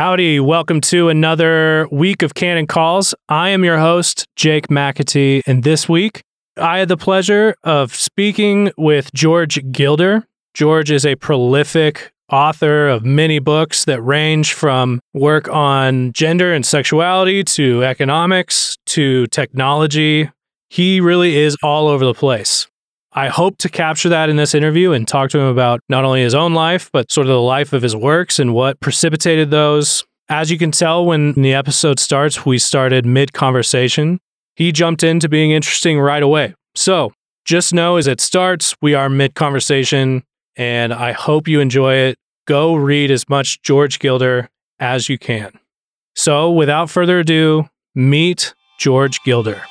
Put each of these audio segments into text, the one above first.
Howdy, welcome to another week of Canon Calls. I am your host, Jake McAtee, and this week I had the pleasure of speaking with George Gilder. George is a prolific author of many books that range from work on gender and sexuality to economics to technology. He really is all over the place. I hope to capture that in this interview and talk to him about not only his own life, but sort of the life of his works and what precipitated those. As you can tell, when the episode starts, we started mid conversation. He jumped into being interesting right away. So just know as it starts, we are mid conversation, and I hope you enjoy it. Go read as much George Gilder as you can. So without further ado, meet George Gilder.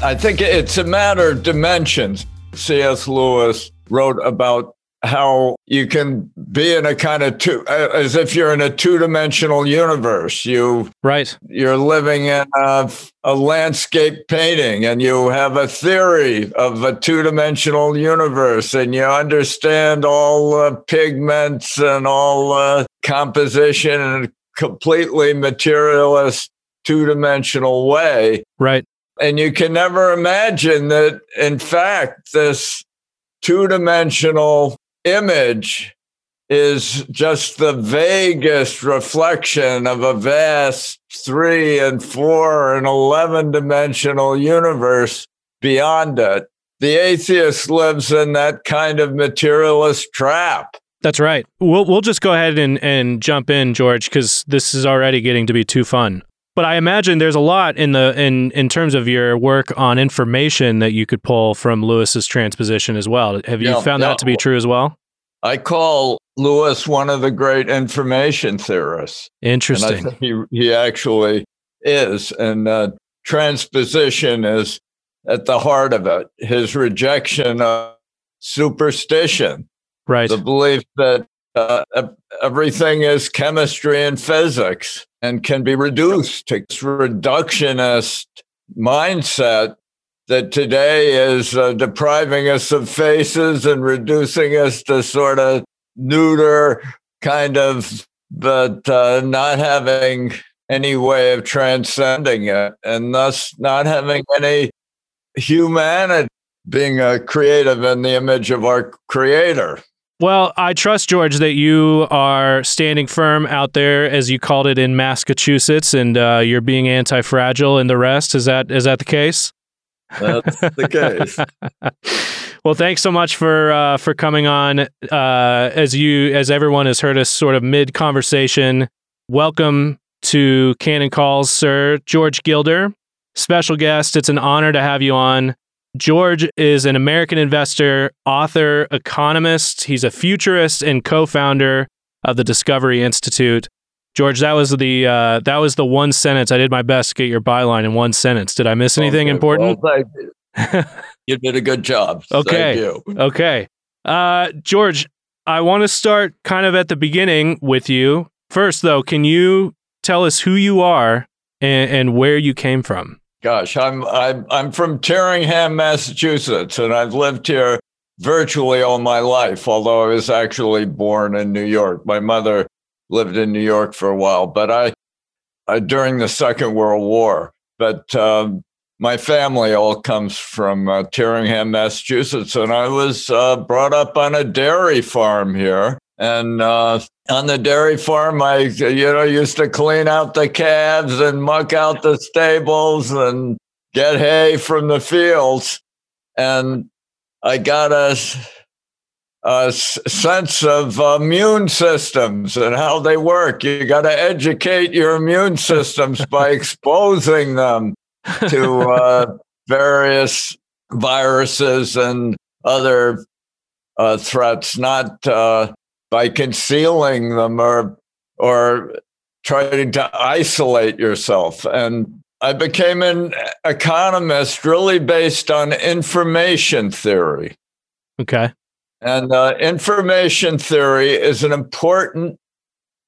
I think it's a matter of dimensions. C.S. Lewis wrote about how you can be in a kind of two as if you're in a two-dimensional universe you right you're living in a, a landscape painting and you have a theory of a two-dimensional universe and you understand all uh, pigments and all uh, composition in a completely materialist two-dimensional way right and you can never imagine that, in fact, this two dimensional image is just the vaguest reflection of a vast three and four and 11 dimensional universe beyond it. The atheist lives in that kind of materialist trap. That's right. We'll we'll just go ahead and, and jump in, George, because this is already getting to be too fun. But I imagine there's a lot in the in in terms of your work on information that you could pull from Lewis's transposition as well. Have you yeah, found yeah. that to be true as well? I call Lewis one of the great information theorists. Interesting. And I think he he actually is, and uh, transposition is at the heart of it. His rejection of superstition, right? The belief that uh, everything is chemistry and physics and can be reduced to reductionist mindset that today is uh, depriving us of faces and reducing us to sort of neuter kind of, but uh, not having any way of transcending it and thus not having any humanity being a creative in the image of our creator. Well, I trust George that you are standing firm out there, as you called it in Massachusetts, and uh, you're being anti-fragile and the rest. Is that is that the case? That's the case. well, thanks so much for uh, for coming on. Uh, as you as everyone has heard us sort of mid conversation. Welcome to Canon Calls, sir, George Gilder, special guest. It's an honor to have you on. George is an American investor, author, economist. He's a futurist and co-founder of the Discovery Institute. George, that was the uh, that was the one sentence. I did my best to get your byline in one sentence. Did I miss anything okay, important? Well, you. you. did a good job. Okay. Okay. Uh, George, I want to start kind of at the beginning with you. First, though, can you tell us who you are and, and where you came from? Gosh, I'm I'm I'm from Tyringham, Massachusetts, and I've lived here virtually all my life. Although I was actually born in New York, my mother lived in New York for a while, but I, I during the Second World War. But um, my family all comes from uh, Tyringham, Massachusetts, and I was uh, brought up on a dairy farm here. And uh, on the dairy farm, I you know used to clean out the calves and muck out the stables and get hay from the fields, and I got a, a sense of immune systems and how they work. You got to educate your immune systems by exposing them to uh, various viruses and other uh, threats, not uh, by concealing them or or trying to isolate yourself. And I became an economist really based on information theory. Okay. And uh, information theory is an important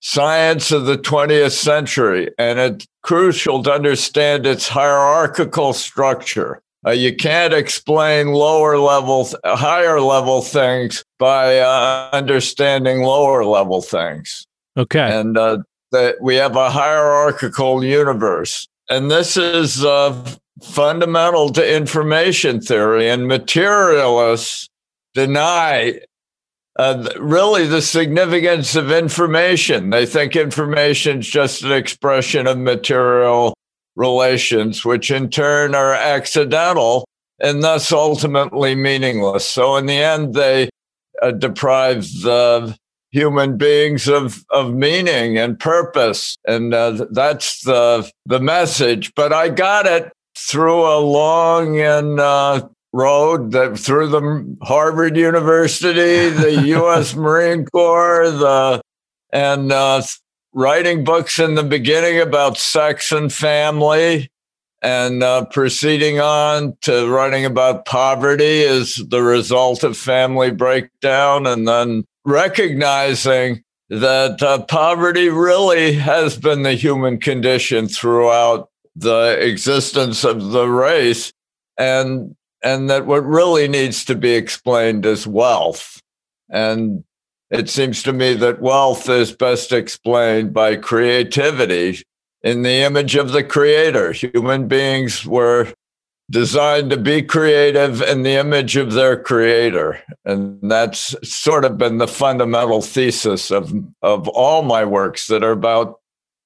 science of the 20th century, and it's crucial to understand its hierarchical structure. Uh, you can't explain lower levels, higher level things by uh, understanding lower level things. Okay. And uh, that we have a hierarchical universe. And this is uh, fundamental to information theory. And materialists deny uh, really the significance of information. They think information is just an expression of material relations, which in turn are accidental and thus ultimately meaningless. So, in the end, they uh, deprive the human beings of, of meaning and purpose. And uh, that's the, the message. But I got it through a long and uh, road that through the Harvard University, the U.S. Marine Corps, the and uh, writing books in the beginning about sex and family, and uh, proceeding on to writing about poverty as the result of family breakdown, and then recognizing that uh, poverty really has been the human condition throughout the existence of the race and and that what really needs to be explained is wealth. And it seems to me that wealth is best explained by creativity in the image of the creator. Human beings were designed to be creative in the image of their creator. And that's sort of been the fundamental thesis of of all my works that are about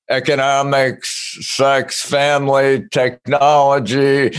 economics, sex, family, technology,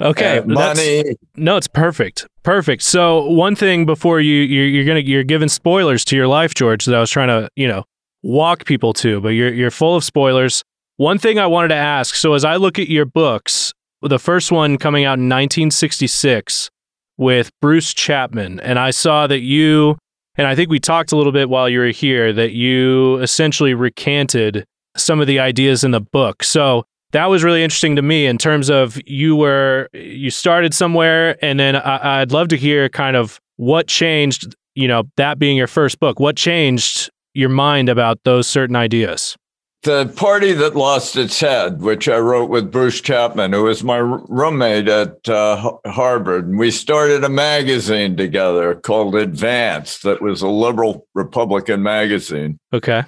okay, money. No, it's perfect, perfect. So one thing before you you're, you're gonna you're giving spoilers to your life, George, that I was trying to you know walk people to, but you're you're full of spoilers. One thing I wanted to ask. So as I look at your books, the first one coming out in 1966 with Bruce Chapman, and I saw that you and I think we talked a little bit while you were here that you essentially recanted some of the ideas in the book. So that was really interesting to me in terms of you were you started somewhere and then I, would love to hear kind of what changed you know that being your first book what changed your mind about those certain ideas the party that lost its head, which I wrote with Bruce Chapman, who was my roommate at uh, Harvard, and we started a magazine together called Advance, that was a liberal Republican magazine. Okay.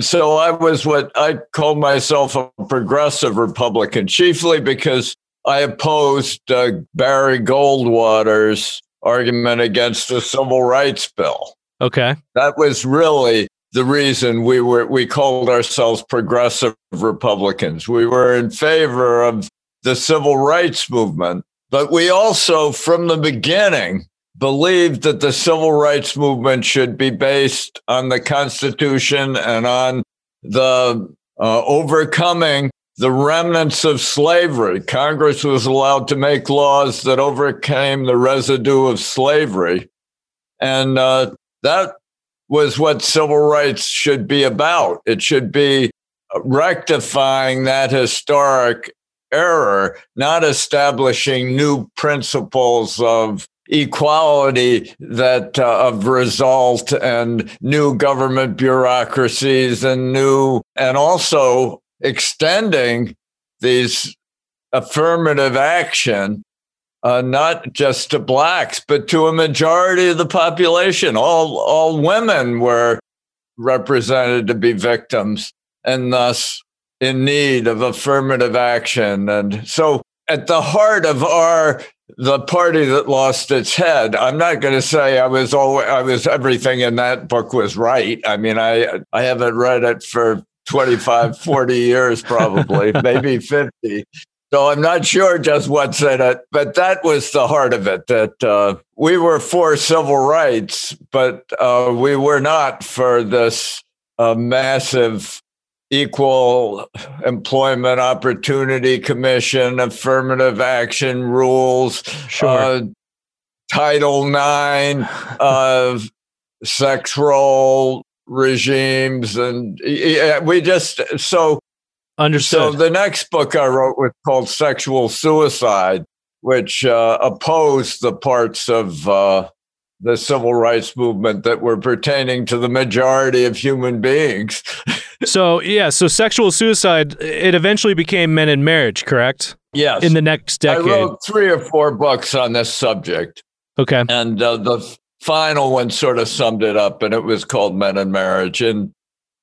So I was what I called myself a progressive Republican, chiefly because I opposed uh, Barry Goldwater's argument against the civil rights bill. Okay. That was really the reason we were we called ourselves progressive Republicans. We were in favor of the civil rights movement, but we also from the beginning believed that the civil rights movement should be based on the Constitution and on the uh, overcoming the remnants of slavery. Congress was allowed to make laws that overcame the residue of slavery. And uh, that was what civil rights should be about. It should be rectifying that historic error, not establishing new principles of equality that uh, of result and new government bureaucracies and new and also extending these affirmative action uh, not just to blacks, but to a majority of the population. All, all women were represented to be victims and thus in need of affirmative action. And so, at the heart of our the party that lost its head. I'm not going to say I was all I was everything in that book was right. I mean, I I haven't read it for 25, 40 years, probably, maybe 50. So I'm not sure just what's in it, but that was the heart of it. That uh, we were for civil rights, but uh, we were not for this uh, massive equal employment opportunity commission, affirmative action rules, sure. Uh, Title IX, of sex role regimes, and yeah, we just so Understood. So the next book I wrote was called Sexual Suicide, which uh, opposed the parts of uh, the civil rights movement that were pertaining to the majority of human beings. so yeah, so sexual suicide it eventually became Men and Marriage, correct? Yes. in the next decade. I wrote three or four books on this subject. okay. And uh, the final one sort of summed it up, and it was called Men and Marriage. And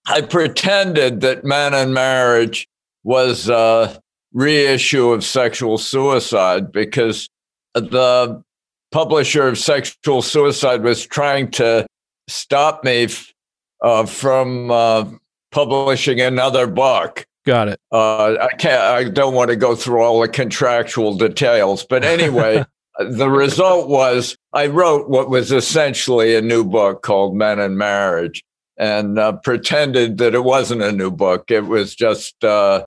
I pretended that Men and Marriage was a reissue of Sexual Suicide because the publisher of Sexual Suicide was trying to stop me uh, from uh, publishing another book. Got it. Uh, I can't. I don't want to go through all the contractual details, but anyway, the result was I wrote what was essentially a new book called Men and Marriage, and uh, pretended that it wasn't a new book. It was just uh,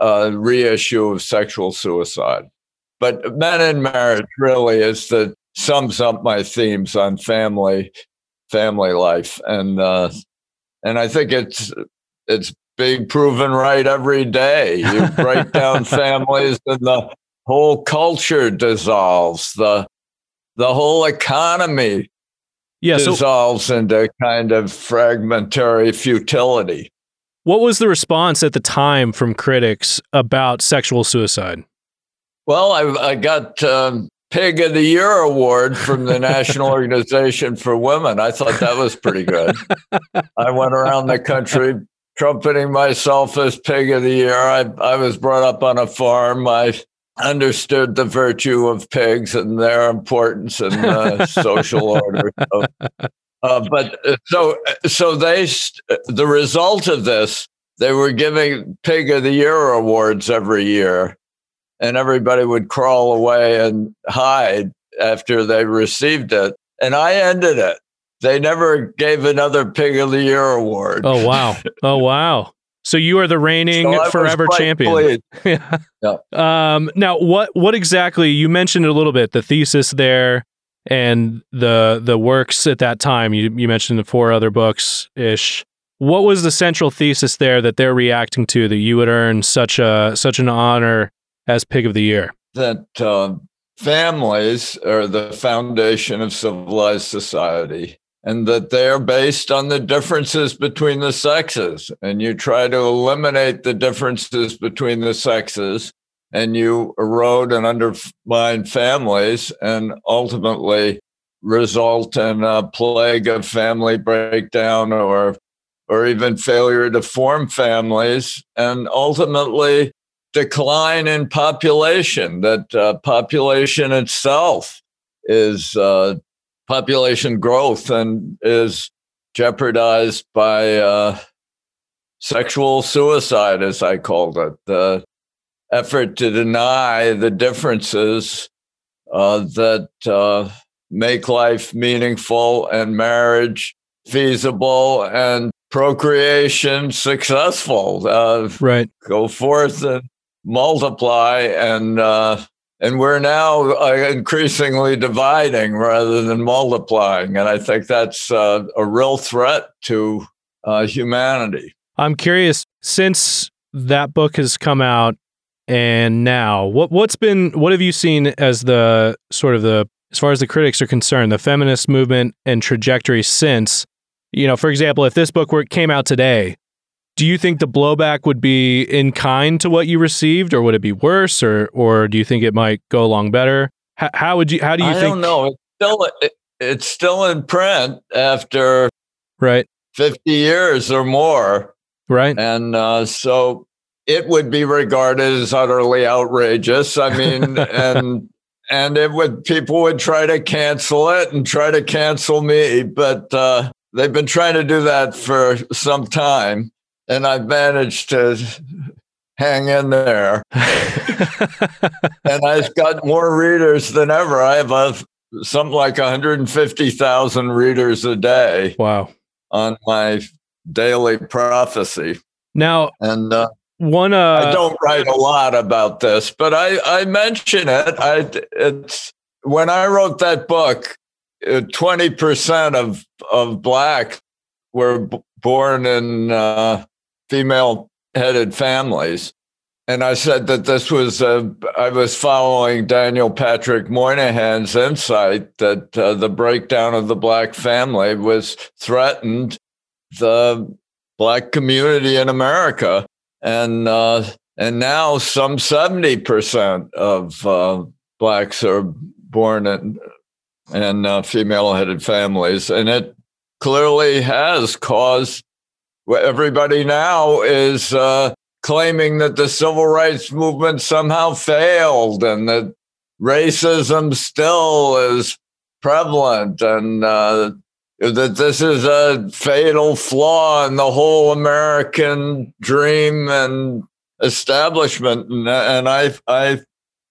a reissue of Sexual Suicide. But Men and Marriage really is the sums up my themes on family, family life, and uh, and I think it's it's being proven right every day. You break down families and the whole culture dissolves. The the whole economy Yeah. So, dissolves into kind of fragmentary futility. what was the response at the time from critics about sexual suicide? Well, I, I got um, Pig of the Year award from the National Organization for Women. I thought that was pretty good. I went around the country trumpeting myself as Pig of the Year. I, I was brought up on a farm. I understood the virtue of pigs and their importance in the social order. So, uh, but so so they the result of this they were giving Pig of the Year awards every year, and everybody would crawl away and hide after they received it. And I ended it. They never gave another Pig of the Year award. Oh wow. Oh wow. So you are the reigning So forever champion. yeah. Yeah. Um, now, what what exactly? You mentioned a little bit. The thesis there and the the works at that time. You you mentioned the four other books ish. What was the central thesis there that they're reacting to that you would earn such a such an honor as Pig of the Year? that uh, families are the foundation of civilized society and that they're based on the differences between the sexes. And you try to eliminate the differences between the sexes and you erode and undermine families and ultimately result in a plague of family breakdown or or even failure to form families and ultimately decline in population, that uh, population itself is uh, population growth and is jeopardized by uh, sexual suicide, as I called it, the effort to deny the differences uh, that uh, make life meaningful and marriage feasible and procreation successful. Uh, Right. go forth and multiply and uh, and we're now uh, increasingly dividing rather than multiplying. And i think that's uh, a real threat to uh, humanity. I'm curious since that book has come out and now what what's been what have you seen as the sort of the as far as the critics are concerned the feminist movement and trajectory since you know for example if this book were came out today do you think the blowback would be in kind to what you received or would it be worse or or do you think it might go along better? How, how would you how do you i think don't know. It's still it, it's still in print after right. 50 years or more. Right. And uh, so it would be regarded as utterly outrageous. I mean, and and it would people would try to cancel it and try to cancel me, but uh, they've been trying to do that for some time, and I've managed to hang in there. and I've got more readers than ever. I have a, something like 150,000 readers a day wow on my daily prophecy. now And uh, one uh I don't write a lot about this, but I, I mention it. I it's when I wrote that book, uh, twenty percent of of black were b- born in uh, female headed families, and I said that this was uh, I was following Daniel Patrick Moynihan's insight that uh, the breakdown of the black family was threatened the black community in America and uh, And now some 70% of uh, blacks are born in, in uh, female headed families. And it clearly has caused everybody now is uh, claiming that the civil rights movement somehow failed and that racism still is prevalent and uh, that this is a fatal flaw in the whole American dream and establishment. And, and I, I,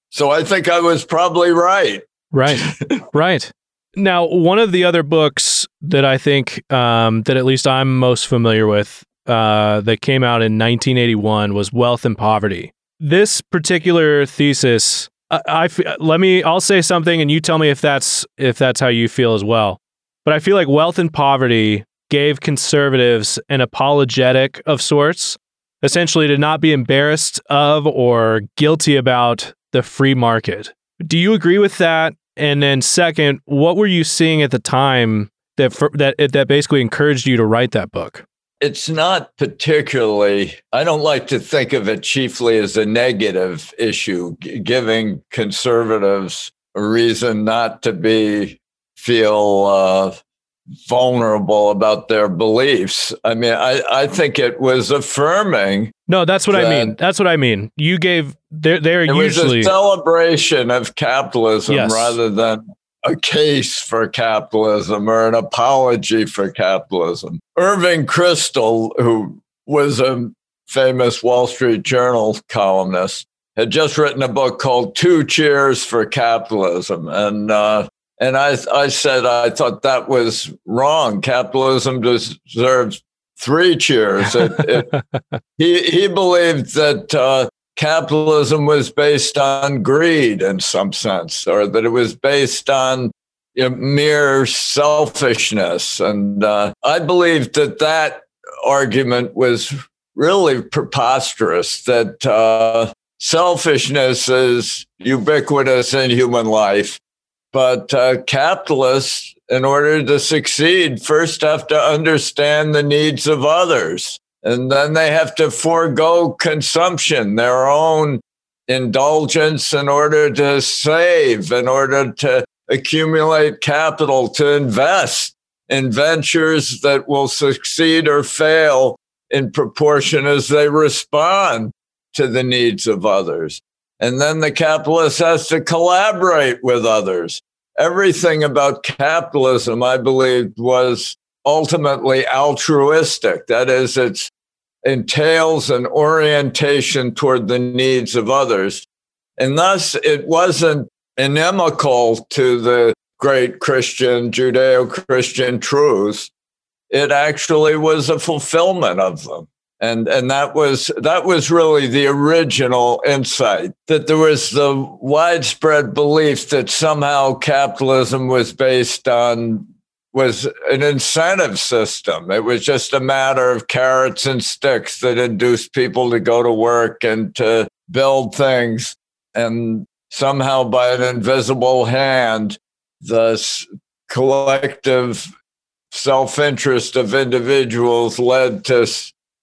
so I think I was probably right. Right, right. Now, one of the other books that I think um, that at least I'm most familiar with uh, that came out in 1981 was Wealth and Poverty. This particular thesis, I, let me, I'll say something, and you tell me if that's if that's how you feel as well. But I feel like Wealth and Poverty gave conservatives an apologetic of sorts, essentially to not be embarrassed of or guilty about the free market. Do you agree with that? And then, second, what were you seeing at the time that for, that that basically encouraged you to write that book? It's not particularly. I don't like to think of it chiefly as a negative issue, giving conservatives a reason not to be feel uh, vulnerable about their beliefs. I mean, I, I think it was affirming. No, that's what that I mean. That's what I mean. You gave they're they're it usually was a celebration of capitalism yes. rather than a case for capitalism or an apology for capitalism. Irving Kristol, who was a famous Wall Street Journal columnist, had just written a book called Two Cheers for Capitalism. And uh, and I, I said I thought that was wrong. Capitalism deserves three cheers. It, it, he, he believed that uh, capitalism was based on greed in some sense, or that it was based on you know, mere selfishness. And uh, I believed that that argument was really preposterous, that uh, selfishness is ubiquitous in human life but uh, capitalists, in order to succeed, first have to understand the needs of others. And then they have to forego consumption, their own indulgence in order to save, in order to accumulate capital, to invest in ventures that will succeed or fail in proportion as they respond to the needs of others. And then the capitalist has to collaborate with others. Everything about capitalism, I believe, was ultimately altruistic. That is, it entails an orientation toward the needs of others. And thus, it wasn't inimical to the great Christian, Judeo Christian truths. It actually was a fulfillment of them and and that was that was really the original insight that there was the widespread belief that somehow capitalism was based on was an incentive system. It was just a matter of carrots and sticks that induced people to go to work and to build things. And somehow by an invisible hand the collective self-interest of individuals led to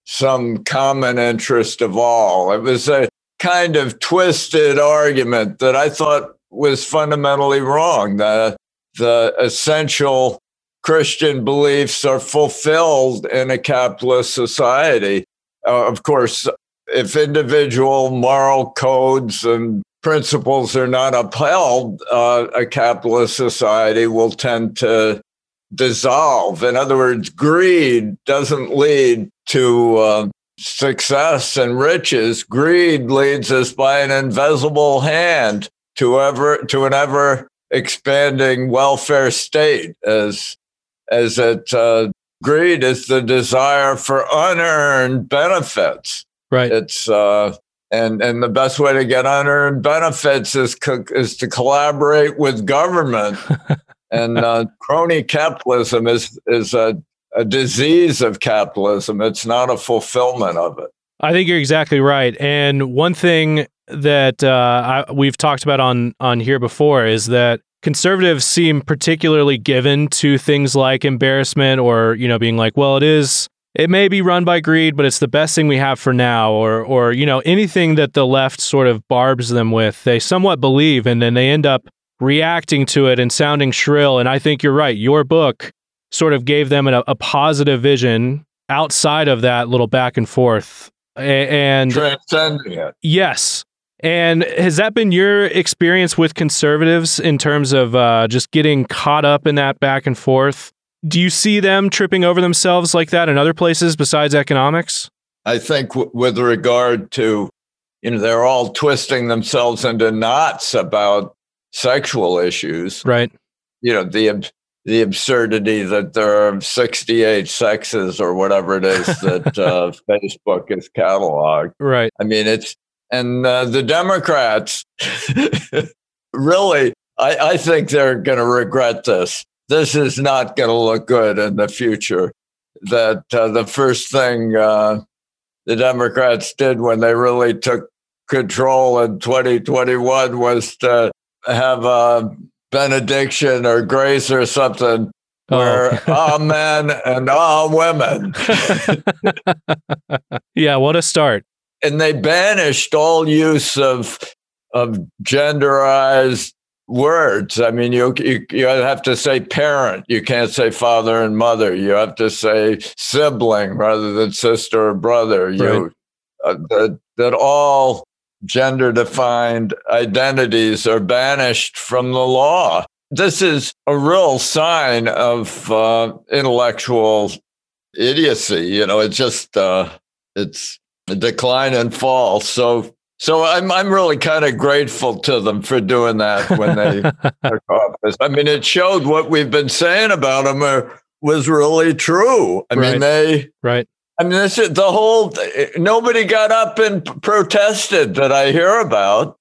some common interest of all. It was a kind of twisted argument that I thought was fundamentally wrong. The, the essential Christian beliefs are fulfilled in a capitalist society. Uh, of course, if individual moral codes and principles are not upheld, uh, a capitalist society will tend to dissolve. In other words, greed doesn't lead to uh, success and riches. Greed leads us by an invisible hand to ever to an ever expanding welfare state as as it uh, greed is the desire for unearned benefits. Right. It's uh, and and the best way to get unearned benefits is co- is to collaborate with government and uh, crony capitalism is is a, a disease of capitalism. It's not a fulfillment of it. I think you're exactly right. And one thing that uh, I, we've talked about on on here before is that conservatives seem particularly given to things like embarrassment or you know being like, well, it is it may be run by greed, but it's the best thing we have for now, or or you know anything that the left sort of barbs them with, they somewhat believe, and then they end up reacting to it and sounding shrill. And I think you're right. Your book sort of gave them a, a positive vision outside of that little back and forth, and transcending it. Yes. And has that been your experience with conservatives in terms of uh, just getting caught up in that back and forth? Do you see them tripping over themselves like that in other places besides economics? I think w- with regard to, you know, they're all twisting themselves into knots about sexual issues. Right. You know, the the absurdity that there are 68 sexes or whatever it is that uh, Facebook is cataloged. Right. I mean, it's, and uh, the Democrats really, I, I think they're going to regret this this is not going to look good in the future. That uh, the first thing uh, the Democrats did when they really took control in 2021 was to have a benediction or grace or something oh. where all men and all women. yeah, what a start. And they banished all use of of genderized words. I mean, you, you, you have to say parent. You can't say father and mother. You have to say sibling rather than sister or brother. Right. You uh, that, that all gender defined identities are banished from the law. This is a real sign of uh, intellectual idiocy. You know, it's just uh, it's a decline and fall. So so I'm I'm really kind of grateful to them for doing that when they took office. I mean, it showed what we've been saying about them are, was really true. I right. mean, they right. I mean, the whole. Nobody got up and protested that I hear about.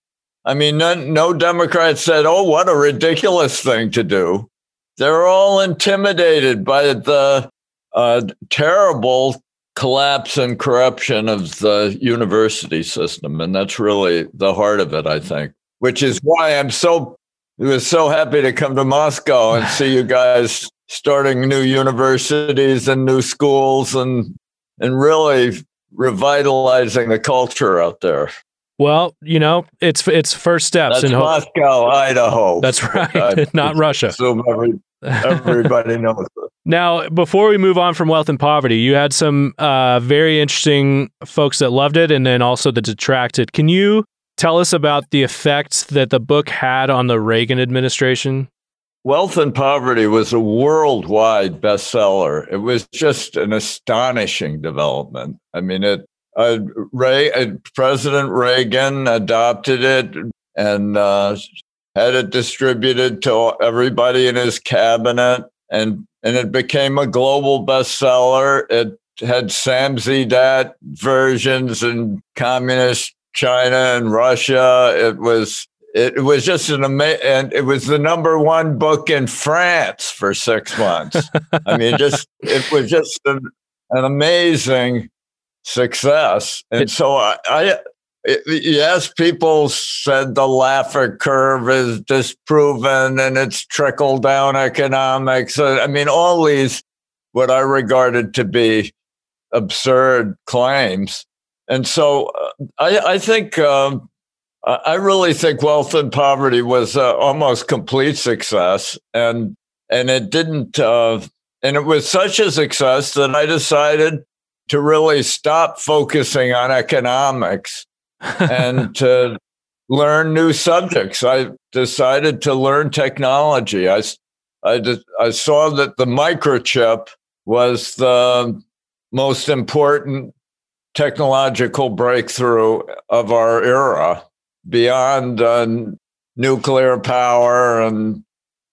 I mean, no, no Democrat said, "Oh, what a ridiculous thing to do." They're all intimidated by the uh, terrible collapse and corruption of the university system. And that's really the heart of it, I think, which is why I'm so was so happy to come to Moscow and see you guys starting new universities and new schools and and really revitalizing the culture out there. Well, you know, it's it's first steps in Moscow, Idaho. That's right, not Russia. Assume every, everybody knows it. Now, before we move on from wealth and poverty, you had some uh, very interesting folks that loved it and then also that detracted. Can you tell us about the effects that the book had on the Reagan administration? Wealth and Poverty was a worldwide bestseller. It was just an astonishing development. I mean, it uh, Ray, uh, President Reagan adopted it and uh, had it distributed to everybody in his cabinet and and it became a global bestseller. It had Samizdat versions in communist China and Russia. It was it was just an amazing, and it was the number one book in France for six months. I mean, just it was just an, an amazing success, and so I, I it, yes, people said the Laffer curve is disproven and it's trickle down economics. I mean, all these, what I regarded to be absurd claims. And so uh, I, I think, um, I really think wealth and poverty was uh, almost complete success. And, and it didn't, uh, and it was such a success that I decided to really stop focusing on economics and to learn new subjects. I decided to learn technology. I, I, I saw that the microchip was the most important technological breakthrough of our era beyond uh, nuclear power and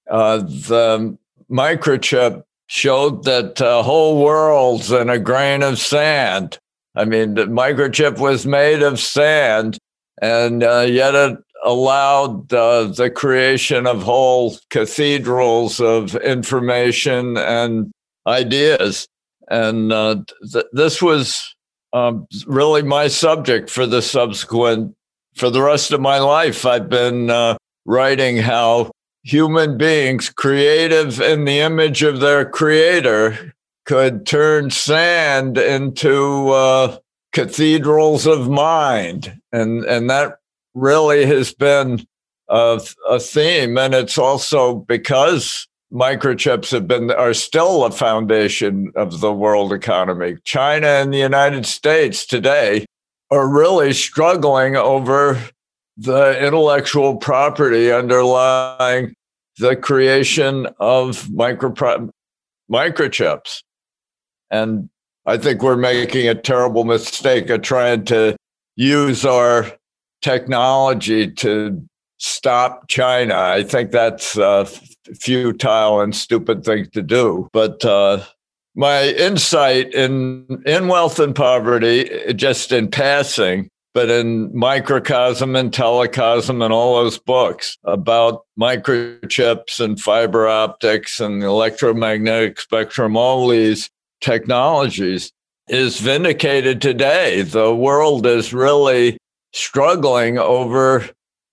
uh, the microchip showed that uh, whole worlds in a grain of sand I mean, the microchip was made of sand, and uh, yet it allowed uh, the creation of whole cathedrals of information and ideas. And uh, th- this was um, really my subject for the subsequent, for the rest of my life. I've been uh, writing how human beings, creative in the image of their creator, could turn sand into uh, cathedrals of mind, and and that really has been a, a theme, and it's also because microchips have been are still a foundation of the world economy. China and the United States today are really struggling over the intellectual property underlying the creation of micro microchips. And I think we're making a terrible mistake of trying to use our technology to stop China. I think that's a futile and stupid thing to do. But uh, my insight in in wealth and poverty, just in passing, but in microcosm and telecosm and all those books about microchips and fiber optics and the electromagnetic spectrum, all these technologies is vindicated today. The world is really struggling over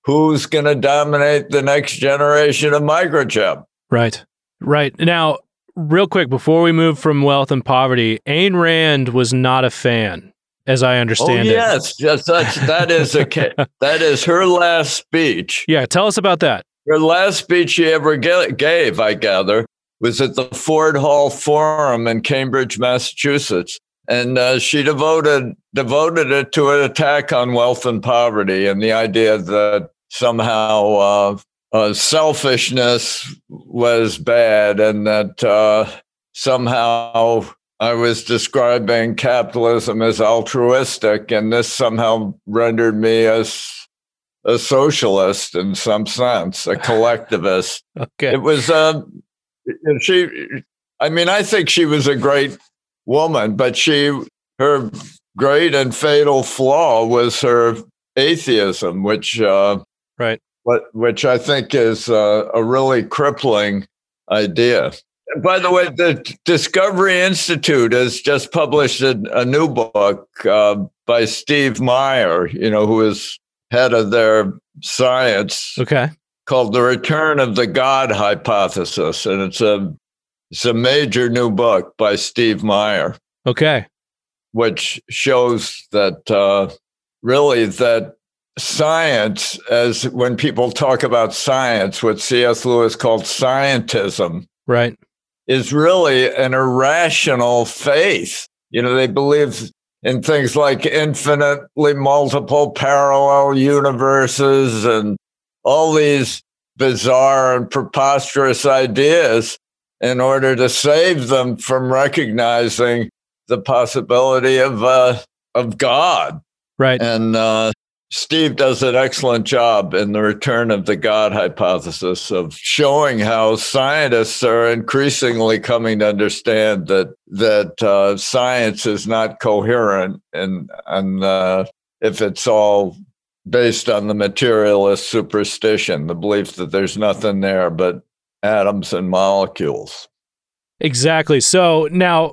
who's going to dominate the next generation of microchip. Right. Right. Now, real quick, before we move from wealth and poverty, Ayn Rand was not a fan, as I understand oh, yes. it. Yes, yes, that is a that is her last speech. Yeah, tell us about that. Her last speech she ever gave, I gather, was at the Ford Hall Forum in Cambridge, Massachusetts and uh, she devoted devoted it to an attack on wealth and poverty and the idea that somehow uh, uh, selfishness was bad and that uh, somehow I was describing capitalism as altruistic, and this somehow rendered me as a socialist in some sense, a collectivist. okay. It was uh, she. I mean, I think she was a great woman, but she her great and fatal flaw was her atheism, which uh, Right. What, which I think is uh, a really crippling idea. By the way, the Discovery Institute has just published a, a new book uh, by Steve Meyer, you know, who is head of their science. Okay. Called The Return of the God Hypothesis. And it's a it's a major new book by Steve Meyer. Okay. Which shows that uh, really that science, as when people talk about science, what C.S. Lewis called scientism, right, is really an irrational faith. You know, they believe in things like infinitely multiple parallel universes and all these bizarre and preposterous ideas in order to save them from recognizing the possibility of uh, of God. Right. And uh, Steve does an excellent job in the return of the God hypothesis of showing how scientists are increasingly coming to understand that that uh, science is not coherent and and uh, if it's all based on the materialist superstition, the belief that there's nothing there but atoms and molecules. Exactly. So now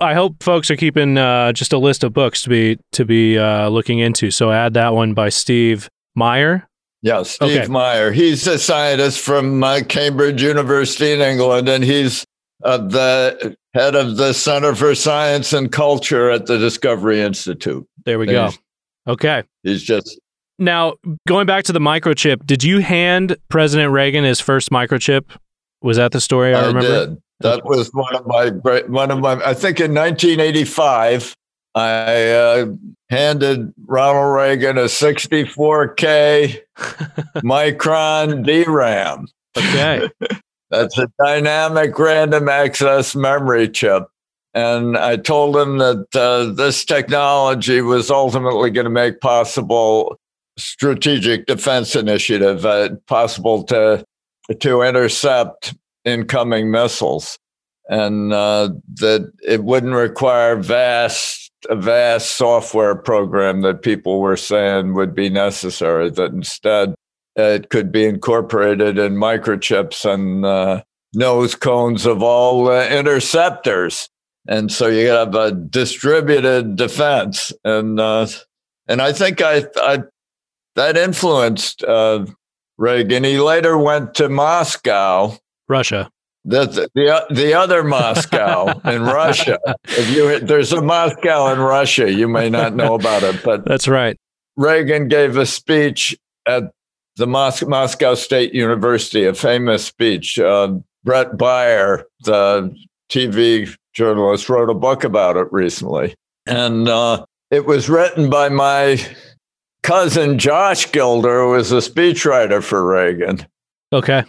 I hope folks are keeping uh, just a list of books to be to be uh, looking into. So add that one by Steve Meyer. Yeah, Steve okay. Meyer. He's a scientist from uh, Cambridge University in England, and he's uh, the head of the Center for Science and Culture at the Discovery Institute. There we and go. Okay. He's just now going back to the microchip. Did you hand President Reagan his first microchip? Was that the story I, I remember? Did. That was one of my great, one of my, I think in 1985, I uh, handed Ronald Reagan a 64K Micron DRAM. Okay. That's a dynamic random access memory chip. And I told him that uh, this technology was ultimately going to make possible strategic defense initiative, uh, possible to to intercept incoming missiles, and uh, that it wouldn't require vast a vast software program that people were saying would be necessary. That instead it could be incorporated in microchips and uh, nose cones of all uh, interceptors, and so you have a distributed defense. And uh, and I think I, I that influenced uh, Reagan. He later went to Moscow Russia. The, the, the other Moscow in Russia. If you, there's a Moscow in Russia, you may not know about it, but that's right. Reagan gave a speech at the Mos- Moscow State University, a famous speech. Uh, Bret Baier, the TV journalist, wrote a book about it recently. And uh, it was written by my cousin Josh Gilder, who was a speechwriter for Reagan. Okay.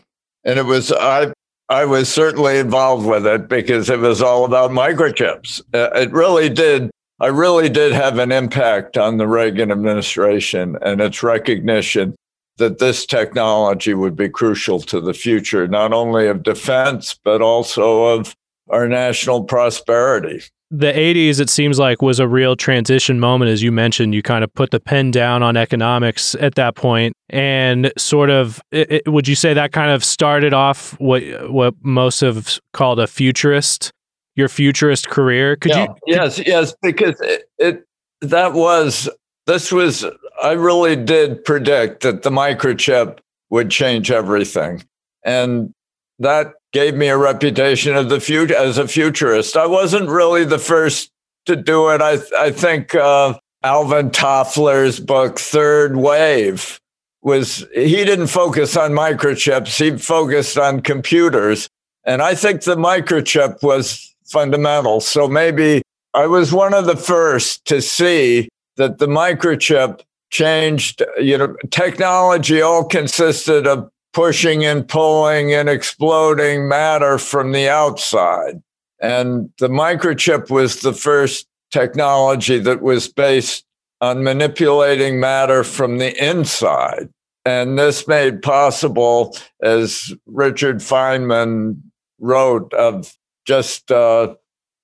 And it was I I was certainly involved with it because it was all about microchips. Uh, it really did. I really did have an impact on the Reagan administration and its recognition that this technology would be crucial to the future, not only of defense, but also of our national prosperity the 80s it seems like was a real transition moment. As you mentioned you kind of put the pen down on economics at that point and sort of it, it, would you say that kind of started off what what most have called a futurist your futurist career? Could yeah. you could, yes yes because it, it that was this was i really did predict that the microchip would change everything. And that gave me a reputation of the future as a futurist. I wasn't really the first to do it. I I think uh, Alvin Toffler's book Third Wave was he didn't focus on microchips. He focused on computers, and I think the microchip was fundamental. So maybe I was one of the first to see that the microchip changed. You know, technology all consisted of pushing and pulling and exploding matter from the outside. And the microchip was the first technology that was based on manipulating matter from the inside. And this made possible, as Richard Feynman wrote, of just uh,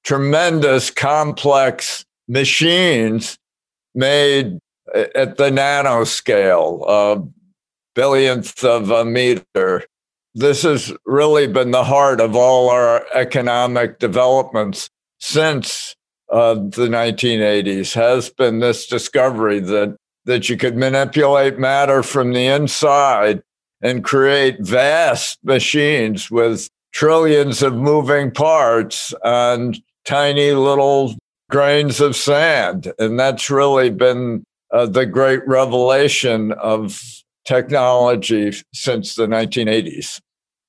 tremendous complex machines made at the nanoscale. Uh, billionth of a meter. This has really been the heart of all our economic developments since uh, the 1980s has been this discovery that that you could manipulate matter from the inside and create vast machines with trillions of moving parts and tiny little grains of sand. And that's really been uh, the great revelation of technology since the 1980s.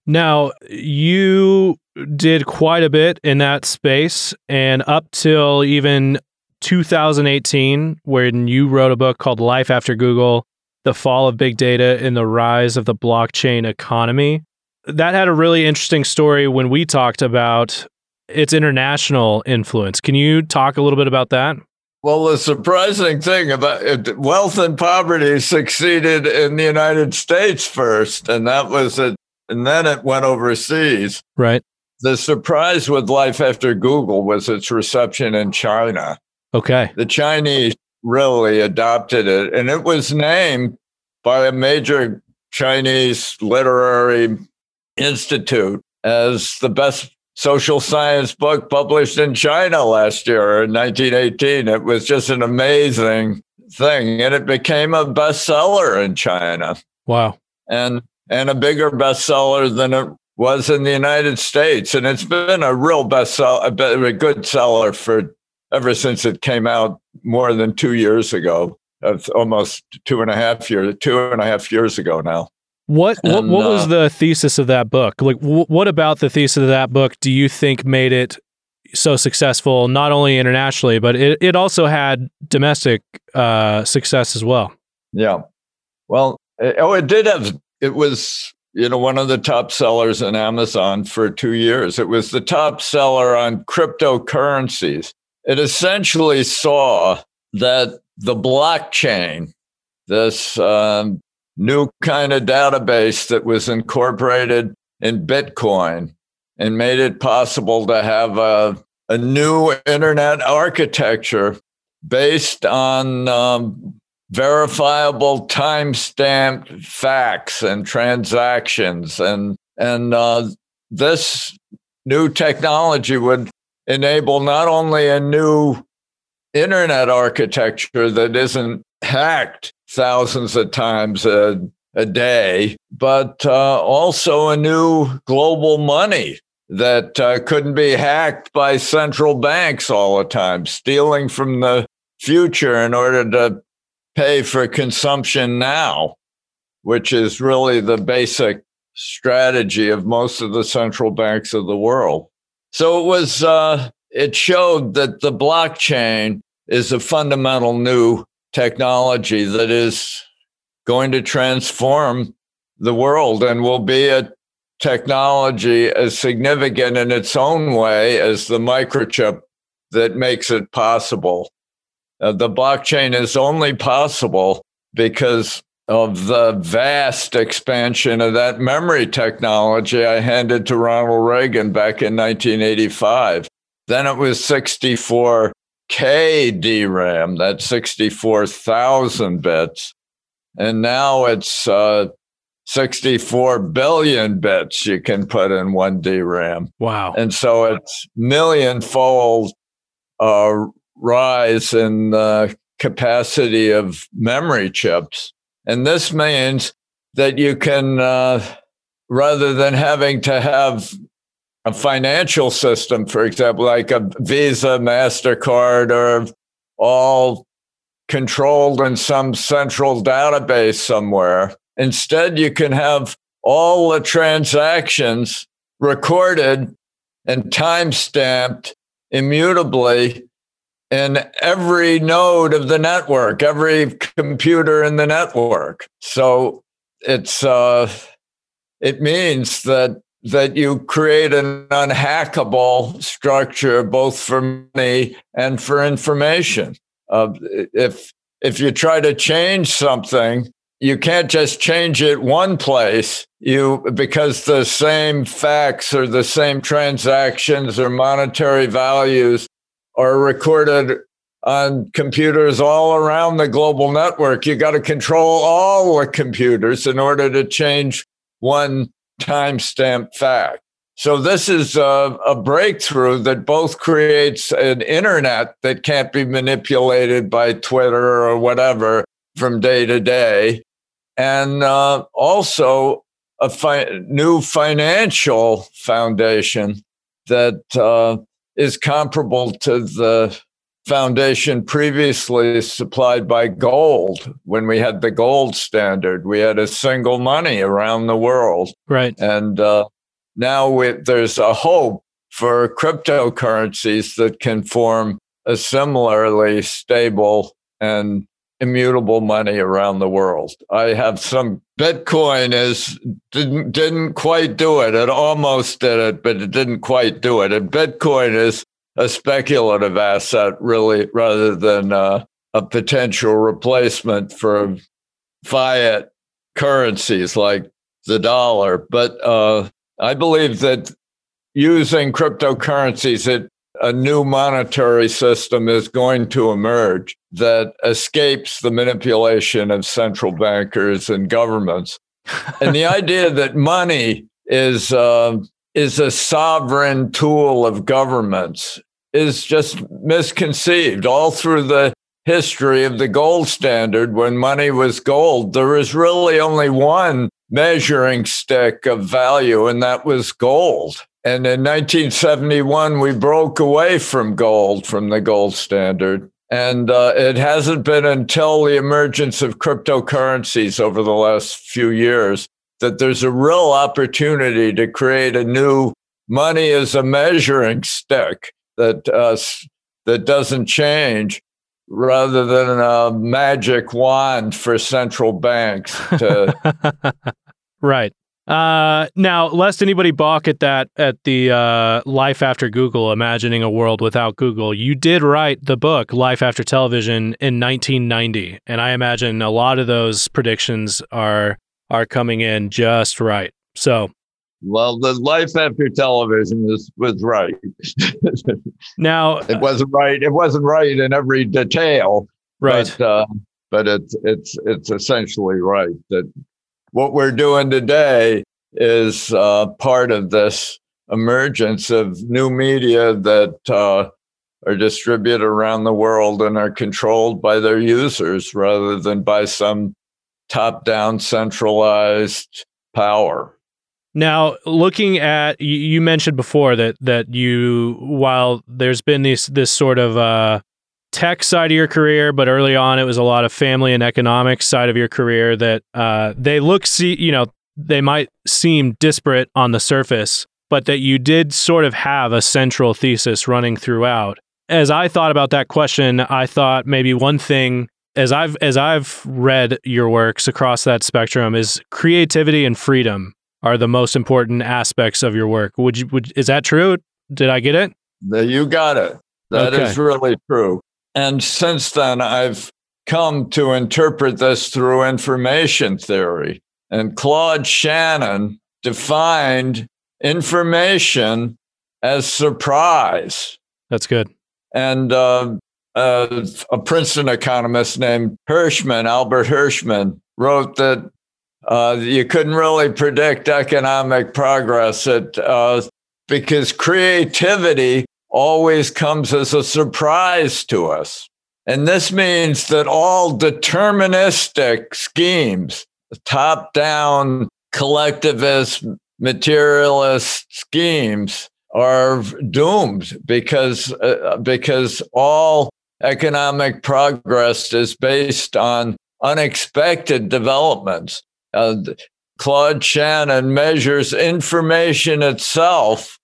Now, you did quite a bit in that space, and up till even 2018, when you wrote a book called Life After Google The Fall of Big Data and the Rise of the Blockchain Economy. That had a really interesting story when we talked about its international influence. Can you talk a little bit about that? Well, the surprising thing about it, wealth and poverty succeeded in the United States first, and that was it. And then it went overseas. Right. The surprise with life after Google was its reception in China. Okay. The Chinese really adopted it, and it was named by a major Chinese literary institute as the best social science book published in China last year in 1918. It was just an amazing thing. And it became a bestseller in China. Wow. And and a bigger bestseller than it was in the United States. And it's been a real bestseller, a good seller for ever since it came out more than two years ago. It's almost two and a half years, two and a half years ago now. What what, what was uh, the thesis of that book? Like, w- what about the thesis of that book do you think made it so successful, not only internationally, but it, it also had domestic uh, success as well? Yeah. Well, it, oh, it did have. It was you know one of the top sellers in Amazon for two years. It was the top seller on cryptocurrencies. It essentially saw that the blockchain, this um, new kind of database that was incorporated in Bitcoin and made it possible to have a, a new internet architecture based on um, verifiable time-stamped facts and transactions. And and uh, this new technology would enable not only a new internet architecture that isn't hacked thousands of times a, a day, but uh, also a new global money that uh, couldn't be hacked by central banks all the time, stealing from the future in order to pay for consumption now, which is really the basic strategy of most of the central banks of the world. So it was, uh, it showed that the blockchain is a fundamental new technology that is going to transform the world and will be a technology as significant in its own way as the microchip that makes it possible. Uh, the blockchain is only possible because of the vast expansion of that memory technology I handed to Ronald Reagan back in 1985. Then it was 64K DRAM, that's 64,000 bits. And now it's uh, 64 billion bits you can put in one DRAM. Wow. And so it's million fold uh, rise in the capacity of memory chips. And this means that you can, uh, rather than having to have a financial system, for example, like a Visa, MasterCard, or all controlled in some central database somewhere. Instead, you can have all the transactions recorded and time stamped immutably in every node of the network, every computer in the network. So it's uh, it means that that you create an unhackable structure both for money and for information. Uh, if if you try to change something, you can't just change it one place. You because the same facts or the same transactions or monetary values are recorded on computers all around the global network. You got to control all the computers in order to change one timestamp fact. So this is a, a, breakthrough that both creates an internet that can't be manipulated by Twitter or whatever from day to day, and uh, also a fi- new financial foundation that uh, is comparable to the foundation previously supplied by gold when we had the gold standard we had a single money around the world right and uh, now we, there's a hope for cryptocurrencies that can form a similarly stable and immutable money around the world. I have some Bitcoin is didn't didn't quite do it. It almost did it, but it didn't quite do it. And Bitcoin is a speculative asset, really, rather than uh, a potential replacement for fiat currencies like the dollar. But uh, I believe that using cryptocurrencies, it, a new monetary system is going to emerge that escapes the manipulation of central bankers and governments. and the idea that money is uh, is a sovereign tool of governments is just misconceived. All through the history of the gold standard when money was gold there was really only one measuring stick of value and that was gold. And in 1971 we broke away from gold from the gold standard. And uh, it hasn't been until the emergence of cryptocurrencies over the last few years that there's a real opportunity to create a new money as a measuring stick that uh, that doesn't change, rather than a magic wand for central banks to. right. Uh, now, lest anybody balk at that at the uh, Life After Google, imagining a world without Google, you did write the book Life After Television in 1990, and I imagine a lot of those predictions are are coming in just right. So, well, the life after television was was right. now, it wasn't right. It wasn't right in every detail, right? But, uh, but it's it's it's essentially right that what we're doing today is uh, part of this emergence of new media that uh, are distributed around the world and are controlled by their users rather than by some top down centralized power. Now, looking at you mentioned before that that you while there's been this this sort of uh, tech side of your career, but early on it was a lot of family and economics side of your career that uh, they look see you know they might seem disparate on the surface, but that you did sort of have a central thesis running throughout. As I thought about that question, I thought maybe one thing as I've as I've read your works across that spectrum is creativity and freedom are the most important aspects of your work. Would you would is that true? Did I get it? You got it. That okay. is really true. And since then I've come to interpret this through information theory. And Claude Shannon defined information as surprise. That's good. And uh, a Princeton economist named Hirschman, Albert Hirschman, wrote that uh, you couldn't really predict economic progress at, uh, because creativity always comes as a surprise to us. And this means that all deterministic schemes, top down collectivist, materialist schemes, are doomed because, uh, because all economic progress is based on unexpected developments. Uh, Claude Shannon measures information itself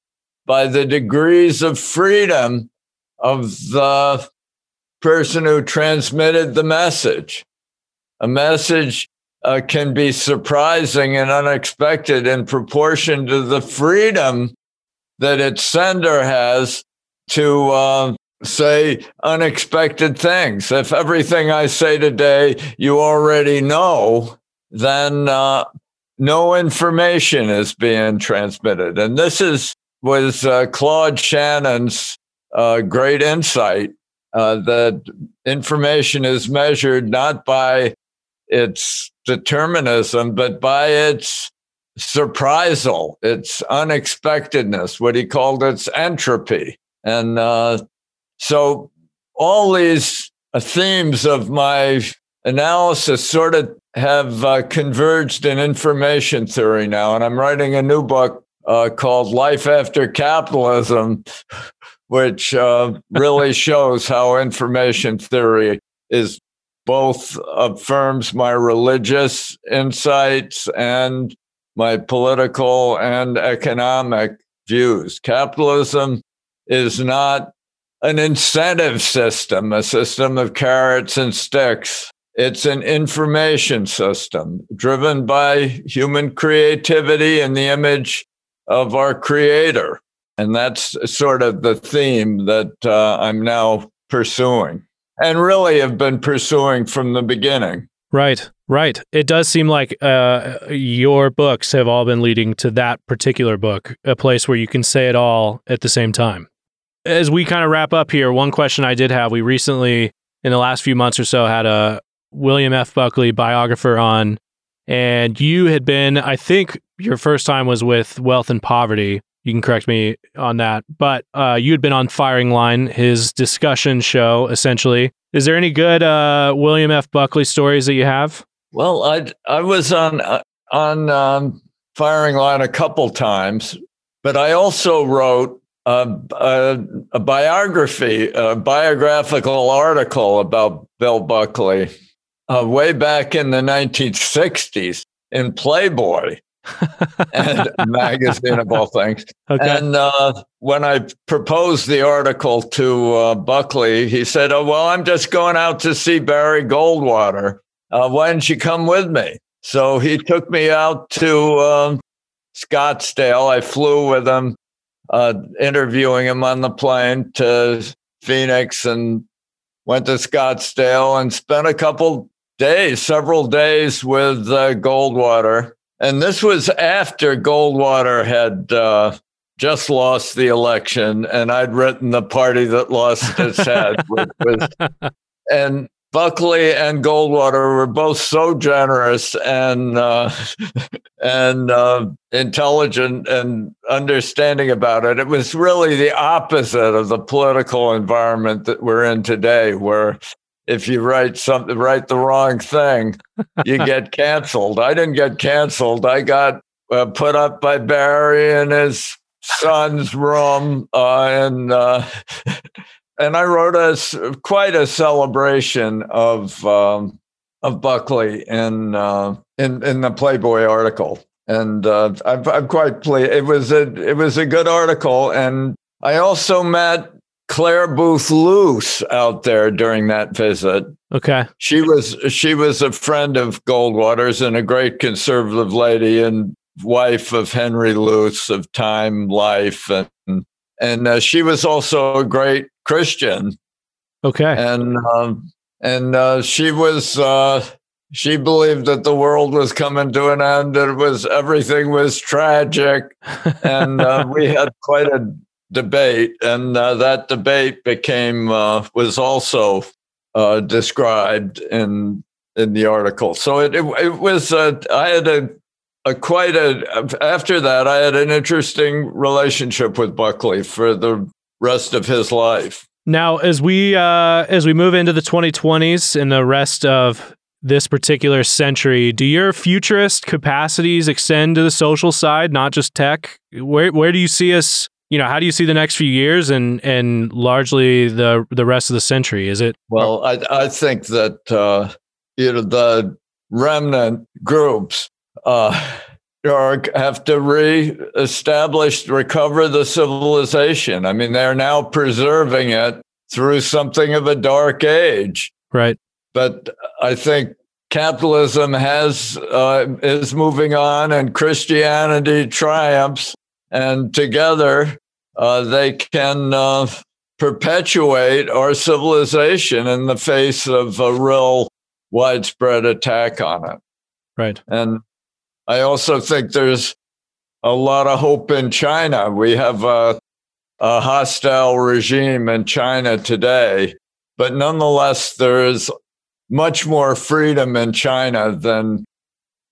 by the degrees of freedom of the person who transmitted the message. A message uh, can be surprising and unexpected in proportion to the freedom that its sender has to uh, say unexpected things. If everything I say today you already know, then uh, no information is being transmitted. And this is was uh, Claude Shannon's uh, great insight uh, that information is measured not by its determinism, but by its surprisal, its unexpectedness, what he called its entropy. And uh, so all these themes of my analysis sort of have uh, converged in information theory now. And I'm writing a new book uh, called Life After Capitalism, which uh, really shows how information theory is both affirms my religious insights and my political and economic views. Capitalism is not an incentive system, a system of carrots and sticks. It's an information system driven by human creativity and the image of our creator. And that's sort of the theme that uh, I'm now pursuing and really have been pursuing from the beginning. Right, right. It does seem like uh, your books have all been leading to that particular book, a place where you can say it all at the same time as we kind of wrap up here, one question I did have we recently, in the last few months or so, had a William F. Buckley biographer on, and you had been, I think your first time was with Wealth and Poverty. You can correct me on that, but uh, you had been on Firing Line, his discussion show, essentially. Is there any good uh, William F. Buckley stories that you have? Well, I I was on uh, on um, Firing Line a couple times, but I also wrote a, a, biography, a biographical article about Bill Buckley uh, way back in the 1960s in Playboy. and magazine of all things. Okay. And uh, when I proposed the article to uh, Buckley, he said, "Oh well, I'm just going out to see Barry Goldwater. Uh, why don't you come with me?" So he took me out to um, Scottsdale. I flew with him uh, interviewing him on the plane to Phoenix and went to Scottsdale and spent a couple days, several days with uh, Goldwater. And this was after Goldwater had uh, just lost the election, and I'd written the party that lost its head. and Buckley and Goldwater were both so generous and uh, and uh, intelligent and understanding about it. It was really the opposite of the political environment that we're in today, where if you write something, write the wrong thing, you get canceled. I didn't get canceled. I got uh, put up by Barry in his son's room, uh, and uh, and I wrote a quite a celebration of um, of Buckley in uh, in in the Playboy article, and uh, I'm, I'm quite pleased. It was a it was a good article, and I also met Clare Boothe Luce out there during that visit. Okay. She was she was a friend of Goldwater's and a great conservative lady and wife of Henry Luce of Time Life and and uh, she was also a great Christian. Okay. And um, and uh, she was uh, she believed that the world was coming to an end. That it was everything was tragic, and uh, we had quite a debate, and uh, that debate became uh, was also uh, described in in the article. So it it, it was uh, I had a, a quite a after that I had an interesting relationship with Buckley for the rest of his life. Now, as we uh, as we move into the 2020s and the rest of this particular century, do your futurist capacities extend to the social side, not just tech? Where where do you see us you know, how do you see the next few years and and largely the the rest of the century? Is it well? I I think that uh, you know the remnant groups uh, are have to re-establish, recover the civilization. I mean, they're now preserving it through something of a dark age, right? But I think capitalism has uh, is moving on, and Christianity triumphs and together uh, they can uh, perpetuate our civilization in the face of a real widespread attack on it. Right. And I also think there's a lot of hope in China. We have a, a hostile regime in China today, but nonetheless, there is much more freedom in China than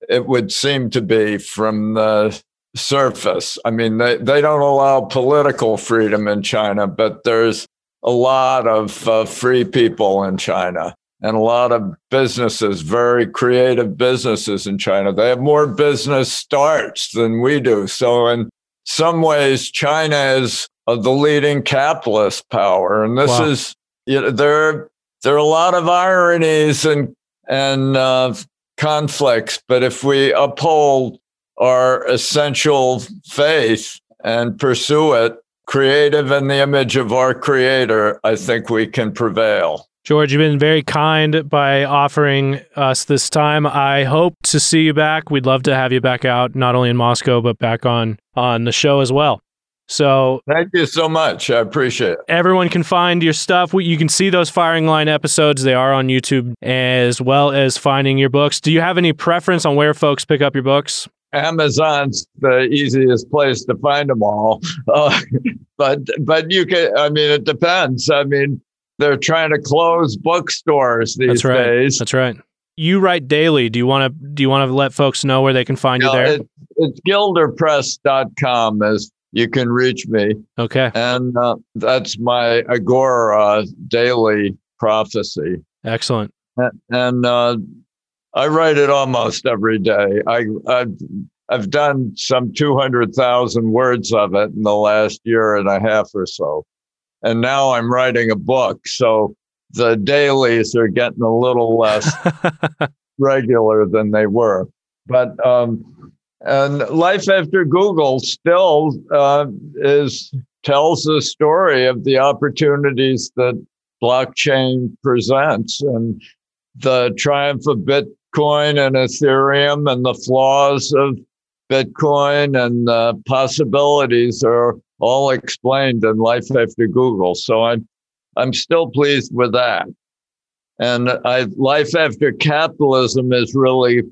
it would seem to be from the surface. I mean, they, they don't allow political freedom in China, but there's a lot of uh, free people in China and a lot of businesses, very creative businesses in China. They have more business starts than we do. So, in some ways, China is uh, the leading capitalist power. And this wow. is, you know, there, there are a lot of ironies and, and uh, conflicts, but if we uphold our essential faith and pursue it, creative in the image of our creator, I think we can prevail. George, you've been very kind by offering us this time. I hope to see you back. We'd love to have you back out, not only in Moscow, but back on on the show as well. So thank you so much. I appreciate it. Everyone can find your stuff. You can see those firing line episodes. They are on YouTube as well as finding your books. Do you have any preference on where folks pick up your books? Amazon's the easiest place to find them all. Uh, but but you can. I mean, it depends. I mean, they're trying to close bookstores these That's right. days. That's right. You write daily. Do you want to do you want to let folks know where they can find you, you there? It, it's gilderpress.com as you can reach me. Okay. And uh, that's my Agora daily prophecy. Excellent. And, and uh, I write it almost every day. I, I've, I've done some 200,000 words of it in the last year and a half or so. And now I'm writing a book. So the dailies are getting a little less regular than they were. But, um, and life after Google still uh, is tells the story of the opportunities that blockchain presents and the triumph of Bitcoin and Ethereum and the flaws of Bitcoin and the possibilities are all explained in Life After Google. So I'm I'm still pleased with that. And I, Life After Capitalism is really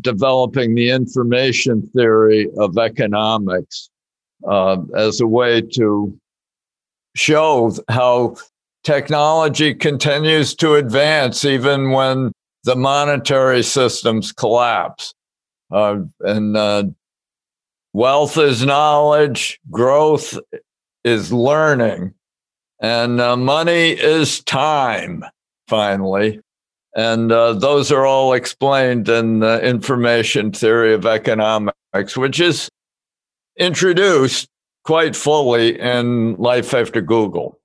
developing the information theory of economics uh, as a way to show how technology continues to advance even when the monetary systems collapse. Uh, and uh, wealth is knowledge, growth is learning, and uh, money is time, finally. And uh, those are all explained in the information theory of economics. which is introduced quite fully in Life After Google.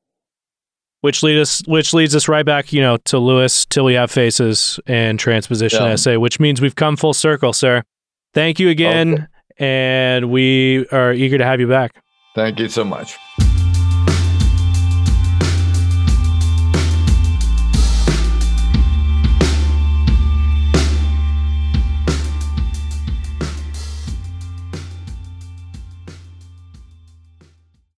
Which leads us, which leads us right back, you know, to Lewis till we have faces and transposition yeah. essay, which means we've come full circle, sir. Thank you again, okay. And we are eager to have you back. Thank you so much.